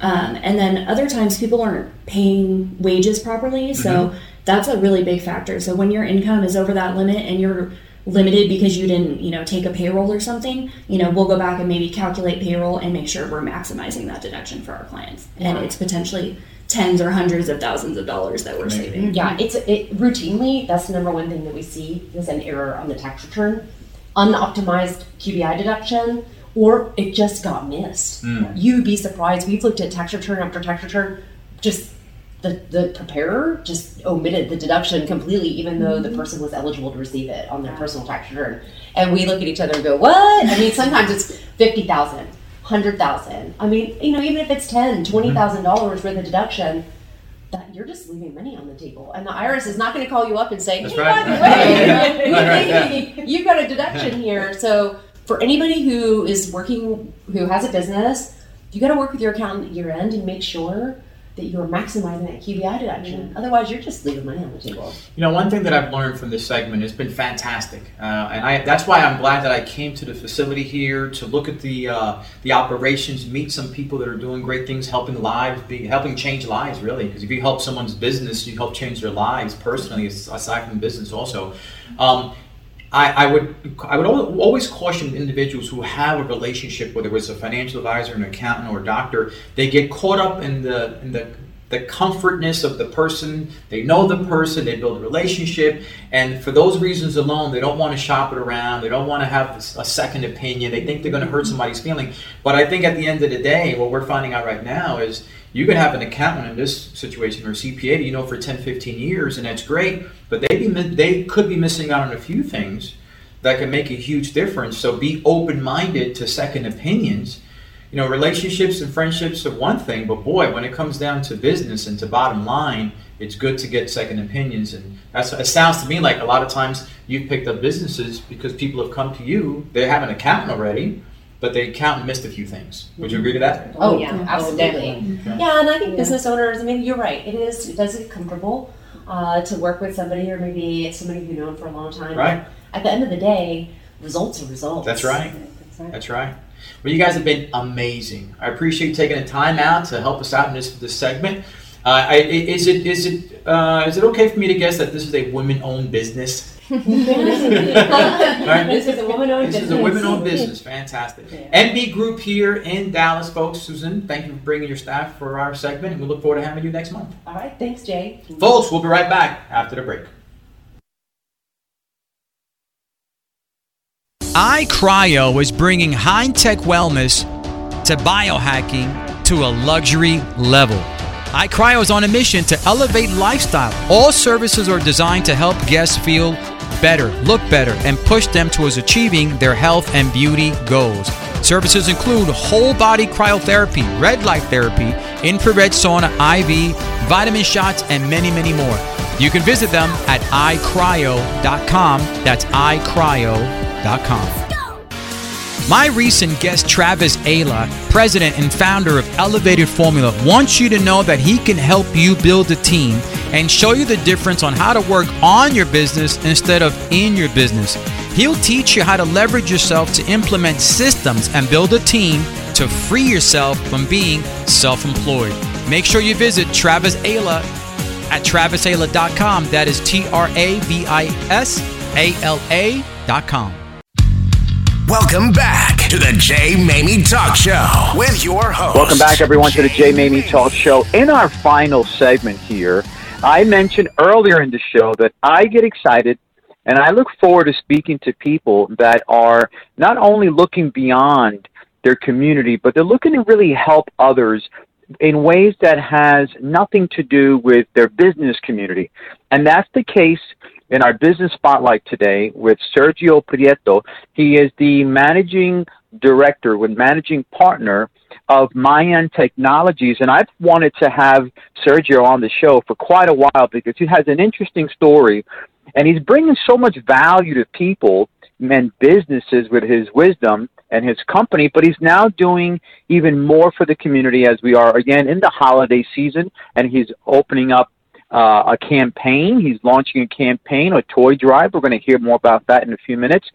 Um, and then other times people aren't paying wages properly, so that's a really big factor. So when your income is over that limit and you're limited because you didn't, you know, take a payroll or something, you know, we'll go back and maybe calculate payroll and make sure we're maximizing that deduction for our clients. And it's potentially tens or hundreds of thousands of dollars that we're saving. Yeah, it's it, routinely that's the number one thing that we see is an error on the tax return, unoptimized QBI deduction, or it just got missed. Hmm. You'd be surprised. We've looked at tax return after tax return, just the the preparer just omitted the deduction completely, even though the mm-hmm. person was eligible to receive it on their personal tax return. And we look at each other and go, "What?" I mean, sometimes it's fifty thousand. Hundred thousand. I mean, you know, even if it's ten, mm-hmm. twenty thousand dollars worth of deduction, that you're just leaving money on the table, and the IRS is not going to call you up and say, That's "Hey, right. by the (laughs) way, Right, think you've got a deduction here." So, for anybody who is working, who has a business, you got to work with your accountant at year end and make sure that you are maximizing that QBI deduction. Otherwise, you're just leaving money on the table. You know, one thing that I've learned from this segment has been fantastic, uh, and I, that's why I'm glad that I came to the facility here to look at the uh, the operations, meet some people that are doing great things, helping lives, be, helping change lives, really. Because if you help someone's business, you help change their lives personally, as- aside from business, also. Um, I, I would I would always caution individuals who have a relationship, whether it's a financial advisor, an accountant, or a doctor, they get caught up in the in the the comfortness of the person. They know the person, they build a relationship, and for those reasons alone, they don't want to shop it around. They don't want to have a second opinion. They think they're going to hurt somebody's feeling. But I think at the end of the day, what we're finding out right now is you could have an accountant in this situation or CPA you know for 10, 15 years, and that's great. But they be they could be missing out on a few things that can make a huge difference. So be open minded to second opinions. You know, relationships and friendships are one thing, but boy, when it comes down to business and to bottom line, it's good to get second opinions. And that's it sounds to me like a lot of times you've picked up businesses because people have come to you. They have an accountant already, but the accountant missed a few things. Would you agree to that? Oh, yeah. absolutely. Yeah, and I think business owners. I mean, you're right. It is. It does get comfortable uh, to work with somebody, or maybe somebody you've known for a long time. Right. At the end of the day, results are results. That's right. That's right. That's right. Well, you guys have been amazing. I appreciate you taking the time out to help us out in this this segment. Uh, I, is it is it uh, is it okay for me to guess that this is a women-owned business? This is a woman-owned This business. This is a women-owned business. Fantastic. MB Group here in Dallas, folks. Susan, thank you for bringing your staff for our segment, and we look forward to having you next month. All right, thanks, Jay. Folks, we'll be right back after the break. iCryo is bringing high tech wellness to biohacking to a luxury level. iCryo is on a mission to elevate lifestyle. All services are designed to help guests feel better, look better, and push them towards achieving their health and beauty goals. Services include whole body cryotherapy, red light therapy, infrared sauna, IV, vitamin shots, and many, many more. You can visit them at iCryo.com. That's iCryo.com. My recent guest, Travis Ayla, president and founder of Elevated Formula, wants you to know that he can help you build a team and show you the difference on how to work on your business instead of in your business. He'll teach you how to leverage yourself to implement systems and build a team to free yourself from being self employed. Make sure you visit Travis Ayla at travisayla.com. That is T R A V I S A L A.com. Welcome back to the Jay Maymi Talk Show with your host. Welcome back, everyone, to the Jay Maymi Talk Show. In our final segment here, I mentioned earlier in the show that I get excited and I look forward to speaking to people that are not only looking beyond their community, but they're looking to really help others in ways that has nothing to do with their business community. And that's the case in our business spotlight today with Sergio Prieto. He is the managing director, with managing partner of Mayan Technologies. And I've wanted to have Sergio on the show for quite a while because he has an interesting story and he's bringing so much value to people and businesses with his wisdom and his company, but he's now doing even more for the community as we are again in the holiday season and he's opening up uh, a campaign. He's launching a campaign, a toy drive. We're going to hear more about that in a few minutes.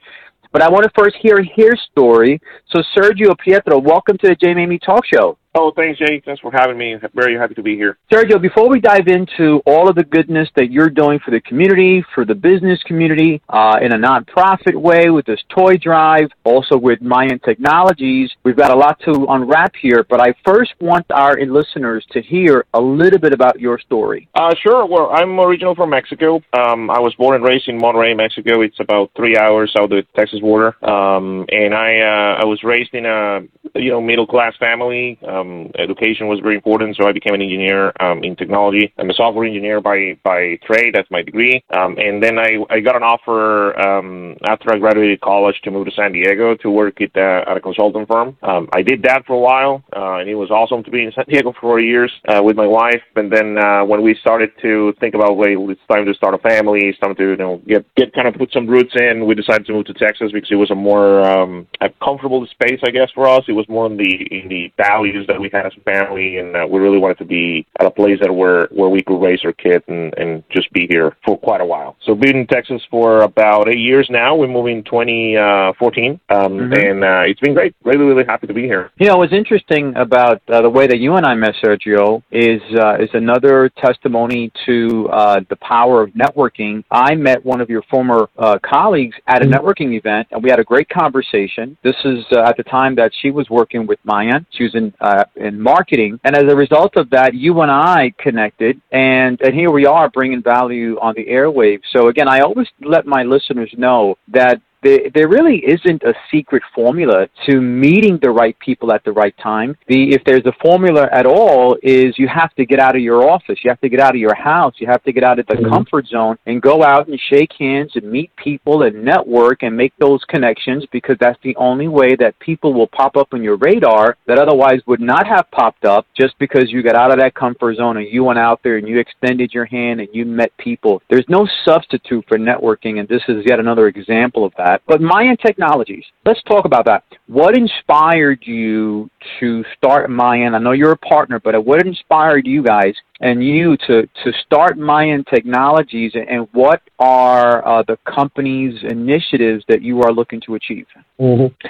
But I want to first hear his story. So, Sergio Pietro, welcome to the J. Maymi Talk Show. Oh, thanks, Jay. Thanks for having me. Very happy to be here. Sergio, before we dive into all of the goodness that you're doing for the community, for the business community, uh, in a nonprofit way with this toy drive, also with Mayan Technologies, we've got a lot to unwrap here. But I first want our listeners to hear a little bit about your story. Uh, sure. Well, I'm original from Mexico. Um, I was born and raised in Monterrey, Mexico. It's about three hours south of the Texas border. Um, and I, uh, I was raised in a, you know, middle class family. Um, education was very important, so I became an engineer um, in technology. I'm a software engineer by by trade. That's my degree. Um, and then I, I got an offer um, after I graduated college to move to San Diego to work at, uh, at a consulting firm. Um, I did that for a while, uh, and it was awesome to be in San Diego for four years uh, with my wife. And then uh, when we started to think about, wait, it's time to start a family, it's time to you know get get kind of put some roots in. We decided to move to Texas because it was a more um, a comfortable space, I guess, for us. It was more in the in the values that we had as a family, and uh, we really wanted to be at a place that where where we could raise our kid and and just be here for quite a while. So been in Texas for about eight years now. We moved in 2014, um, Mhm. and uh, it's been great. Really, really happy to be here. You know, what's interesting about uh, the way that you and I met Sergio is uh, is another testimony to uh, the power of networking. I met one of your former uh, colleagues at a networking event, and we had a great conversation. This is uh, at the time that she was working with Mayan. She was in uh, in marketing, and as a result of that, you and I connected, and and here we are bringing value on the airwaves. So again, I always let my listeners know that there, there really isn't a secret formula to meeting the right people at the right time. The if there's a formula at all, is you have to get out of your office, you have to get out of your house, you have to get out of the mm-hmm. comfort zone and go out and shake hands and meet people and network and make those connections because that's the only way that people will pop up on your radar that otherwise would not have popped up just because you got out of that comfort zone and you went out there and you extended your hand and you met people. There's no substitute for networking, and this is yet another example of that. But Mayan Technologies, let's talk about that. What inspired you to start Mayan? I know you're a partner, but what inspired you guys and you to, to start Mayan Technologies, and what are uh, the company's initiatives that you are looking to achieve? Mm-hmm.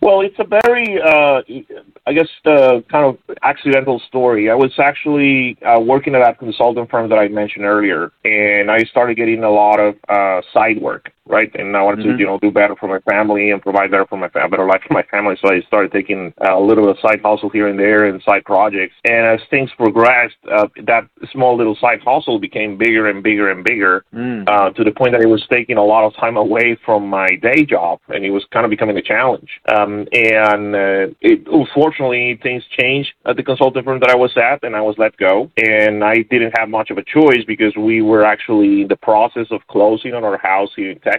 Well, it's a very, uh, I guess, uh, kind of accidental story. I was actually uh, working at that consulting firm that I mentioned earlier, and I started getting a lot of uh, side work, right? And I wanted Mhm. to, you know, do better for my family and provide better for my fa- better life for my family. So I started taking a little bit of side hustle here and there and side projects. And as things progressed, uh, that small little side hustle became bigger and bigger and bigger Mm. uh, to the point that it was taking a lot of time away from my day job, and it was kind of becoming a challenge. Um, and uh, it, unfortunately, things changed at the consulting firm that I was at, and I was let go. And I didn't have much of a choice because we were actually in the process of closing on our house here in Texas.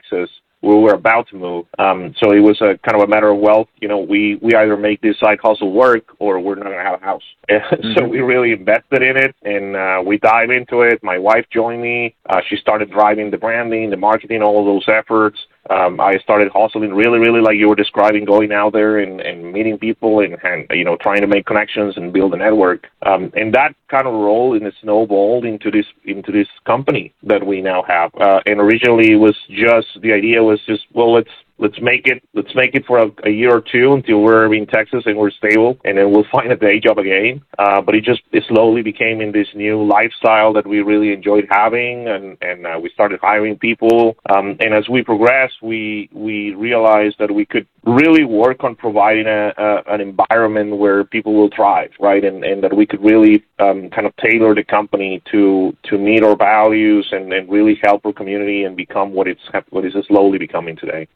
We were about to move, um, so it was a kind of a matter of well, you know, we we either make this side hustle work or we're not going to have a house. (laughs) so Mhm. we really invested in it, and uh, we dive into it. My wife joined me. Uh, she started driving the branding, the marketing, all those efforts. Um, I started hustling really, really like you were describing, going out there and, and meeting people and, and you know trying to make connections and build a network. Um, and that kind of role in it snowballed into this into this company that we now have. Uh, and originally it was just the idea was just well let's let's make it let's make it for a, a year or two until we're in Texas and we're stable, and then we'll (laughs) find a day job again. Uh, but it just it slowly became in this new lifestyle that we really enjoyed having, and and uh, we started hiring people. Um, and as we progressed, we we realized that we could really work on providing a, a an environment where people will thrive, right? And and that we could really um, kind of tailor the company to to meet our values and, and really help our community and become what it's what it's slowly becoming today.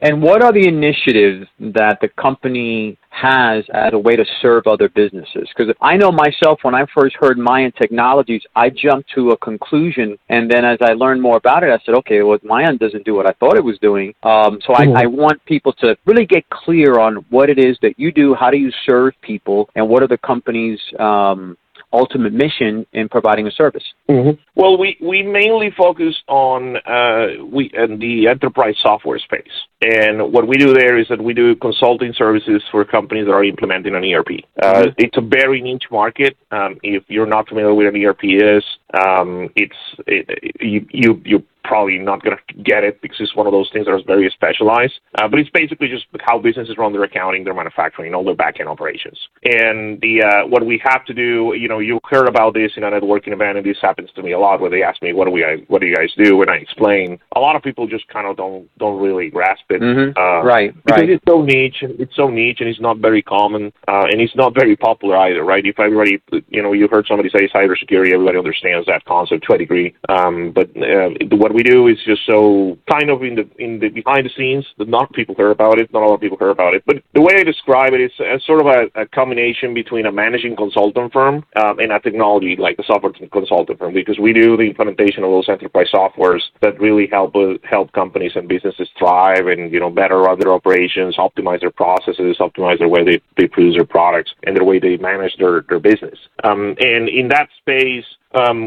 And what are the initiatives that the company has as a way to serve other businesses? Because I know myself, when I first heard Mayan Technologies, I jumped to a conclusion, and then as I learned more about it, I said, okay, well, Mayan doesn't do what I thought it was doing. Um, so I. I want people to really get clear on what it is that you do, how do you serve people, and what are the company's um, ultimate mission in providing a service. Mm-hmm. Well, we, we mainly focus on uh, we in the enterprise software space, and what we do there is that we do consulting services for companies that are implementing an ERP. Uh, Mhm. It's a very niche market. Um, if you're not familiar with an ERP is, um, it's it, you you you probably not going to get it because it's one of those things that is very specialized. Uh, but it's basically just how businesses run their accounting, their manufacturing, all their back end operations. And the uh, what we have to do, you know, you heard about this in a networking event, and this happens to me a lot, where they ask me, "What do we, what do you guys do?" And I explain. A lot of people just kind of don't don't really grasp it. Mhm. Uh, Right, because right. it's so niche, and it's so niche, and it's not very common, uh, and it's not very popular either, right? If everybody, you know, you heard somebody say cybersecurity, everybody understands that concept to a degree. Um, but uh, what we do is just so kind of in the in the behind the scenes that not people heard about it, not a lot of people heard about it. But the way I describe it is as sort of a, a combination between a managing consultant firm um, and a technology like a software consultant firm, because we do the implementation of those enterprise softwares that really help uh, help companies and businesses thrive and you know better run their operations, optimize their processes, optimize their way they, they produce their products and the way they manage their their business. Um, and in that space,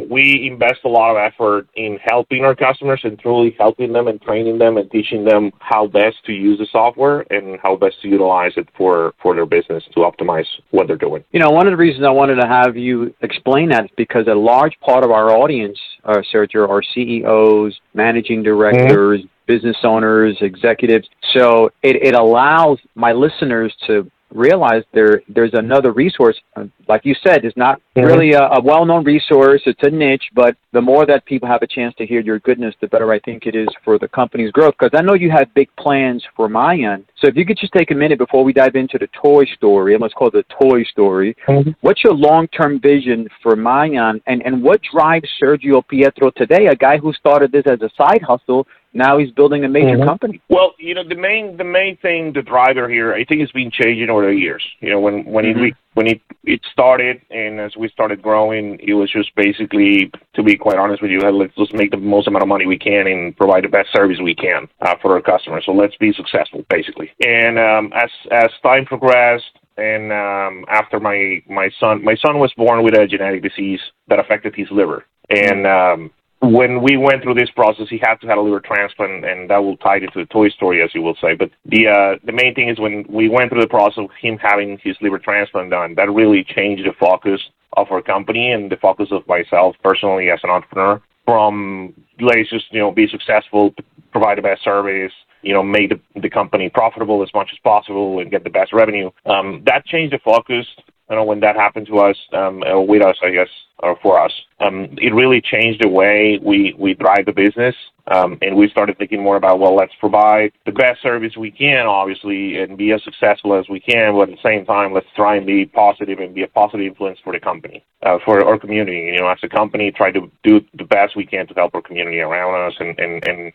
we invest a lot of effort in helping our customers and truly helping them and training them and teaching them how best to use the software and how best to utilize it for, for their business to optimize what they're doing. You know, one of the reasons I wanted to have you explain that is because a large part of our audience, uh, Sergio, are CEOs, managing directors, business owners, executives. So it, it allows my listeners to realize there there's another resource. Uh, Like you said, it's not Mhm. really a, a well-known resource. It's a niche, but the more that people have a chance to hear your goodness, the better I think it is for the company's growth. Because I know you have big plans for Mayan. So if you could just take a minute before we dive into the toy story, and let's call it the toy story. What's your long-term vision for Mayan, and and what drives Sergio Pietro today, a guy who started this as a side hustle? Now he's building a major Mhm. company. Well, you know, the main the main thing, the driver here, I think, has been changing over the years. You know, when when Mhm. it we, when it it started, and as we started growing, it was just basically, to be quite honest with you, let's just make the most amount of money we can and provide the best service we can uh, for our customers. So let's be successful, basically. And um, as as time progressed, and um, after my my son my son was born with a genetic disease that affected his liver, and um, when we went through this process, he had to have a liver transplant, and that will tie into the Toy Story, as you will say. But the uh, the main thing is when we went through the process of him having his liver transplant done, that really changed the focus of our company and the focus of myself personally as an entrepreneur from let's just you know be successful, provide the best service, you know, make the, the company profitable as much as possible and get the best revenue. Um, that changed the focus. You know, when that happened to us, um, with us, I guess, or for us, um, it really changed the way we, we drive the business. Um, and we started thinking more about, well, let's provide the best service we can, obviously, and be as successful as we can, but at the same time, let's try and be positive and be a positive influence for the company, uh, for our community. You know, as a company, try to do the best we can to help our community around us and, and, and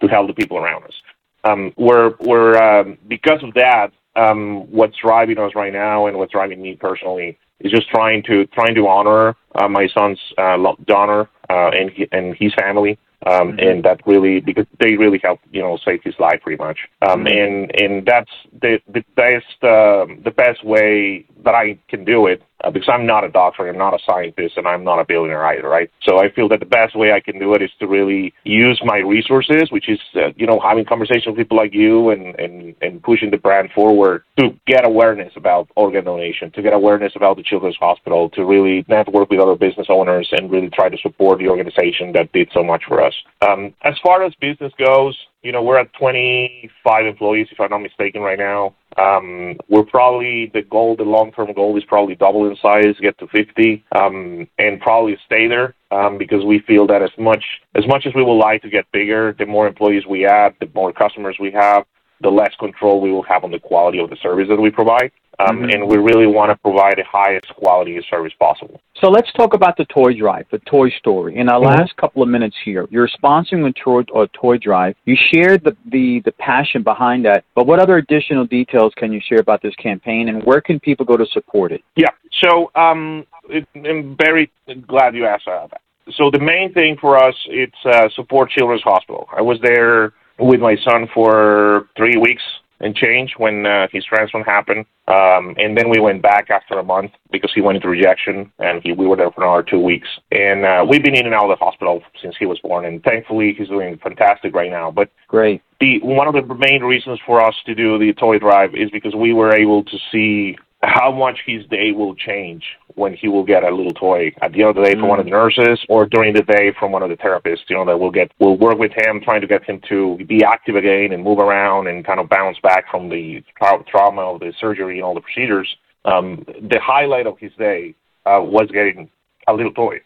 to help the people around us. Um, we're, we're um, because of that, um, what's driving us right now and what's driving me personally is just trying to trying to honor uh, my son's uh, donor uh, and he, and his family. Um, mm-hmm. and that really because they really helped you know save his life pretty much um, mm-hmm. and and that's the the best uh, the best way that I can do it uh, because I'm not a doctor, I'm not a scientist, and I'm not a billionaire either, right? So I feel that the best way I can do it is to really use my resources, which is, uh, you know, having conversations with people like you and, and, and pushing the brand forward to get awareness about organ donation, to get awareness about the Children's Hospital, to really network with other business owners and really try to support the organization that did so much for us. Um, as far as business goes, you know, we're at 25 employees, if I'm not mistaken, right now. Um, we're probably the goal, the long-term goal is probably double in size, get to 50, um, and probably stay there um, because we feel that as much as much as we would like to get bigger, the more employees we add, the more customers we have, the less control we will have on the quality of the service that we provide. Um, mm-hmm. And we really want to provide the highest quality of service possible. So let's talk about the toy drive, the toy story. In our mm-hmm. last couple of minutes here, you're sponsoring a toy, a toy drive. You shared the, the, the passion behind that, but what other additional details can you share about this campaign and where can people go to support it? Yeah, so um, it, I'm very glad you asked that. So the main thing for us, it's uh, support Children's Hospital. I was there with my son for three weeks and change when uh, his transplant happened. Um, and then we went back after a month because he went into rejection, and he, we were there for another two weeks. And uh, we've been in and out of the hospital since he was born, and thankfully he's doing fantastic right now. But great. The one of the main reasons for us to do the toy drive is because we were able to see how much his day will change when he will get a little toy at the end of the day from one of the mm. nurses or during the day from one of the therapists, you know, that will get will work with him trying to get him to be active again and move around and kind of bounce back from the tra- trauma of the surgery and all the procedures. Um, the highlight of his day uh, was getting a little toy.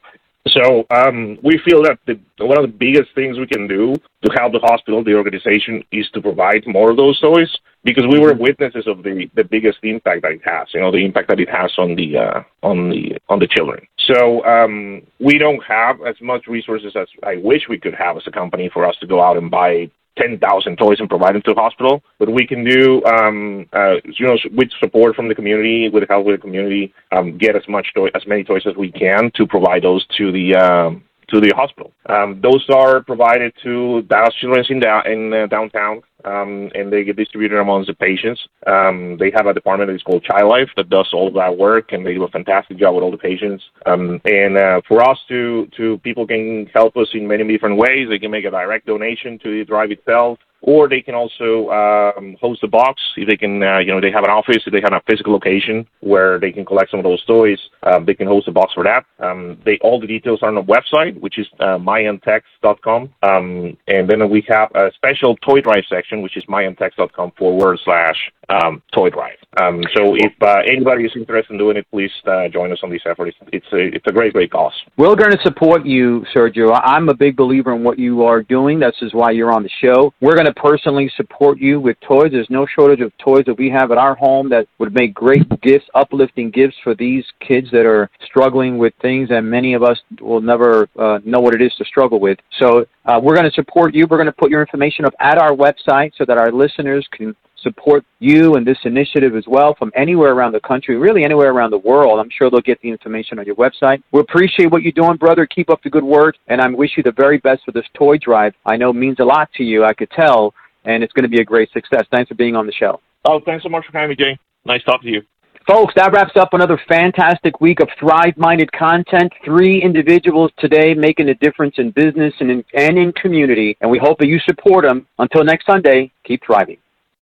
So um, we feel that the, one of the biggest things we can do to help the hospital, the organization, is to provide more of those toys because we were witnesses of the, the biggest impact that it has. You know, the impact that it has on the uh, on the on the children. So um, we don't have as much resources as I wish we could have as a company for us to go out and buy 10,000 toys and provide them to the hospital. But we can do, um, uh, you know, with support from the community, with help with the community, um, get as much toy, as many toys as we can to provide those to the um, to the hospital. Um, those are provided to Dallas Children's in, da- in uh, downtown, um, and they get distributed amongst the patients. Um, they have a department that is called Child Life that does all of that work, and they do a fantastic job with all the patients. Um, and uh, for us to to people can help us in many different ways. They can make a direct donation to the drive itself or they can also um, host a box if they can uh, you know they have an office if they have a physical location where they can collect some of those toys um, they can host a box for that um, they all the details are on the website which is uh, mayantechs.com um, and then we have a special toy drive section which is mayantechs.com forward slash um, toy drive. Um, so if uh, anybody is interested in doing it, please uh, join us on this effort. It's, it's, a, it's a great, great cause. We're going to support you, Sergio. I'm a big believer in what you are doing. This is why you're on the show. We're going to personally support you with toys. There's no shortage of toys that we have at our home that would make great gifts, uplifting gifts for these kids that are struggling with things that many of us will never uh, know what it is to struggle with. So uh, we're going to support you. We're going to put your information up at our website so that our listeners can support you and this initiative as well from anywhere around the country, really anywhere around the world. I'm sure they'll get the information on your website. We appreciate what you're doing, brother. Keep up the good work, and I wish you the very best for this toy drive. I know means a lot to you, I could tell, and it's going to be a great success. Thanks for being on the show. Oh, thanks so much for having me, Jay. Nice talking to you. Folks, that wraps up another fantastic week of Thrive Minded content. Three individuals today making a difference in business and in, and in community, and we hope that you support them. Until next Sunday, keep thriving.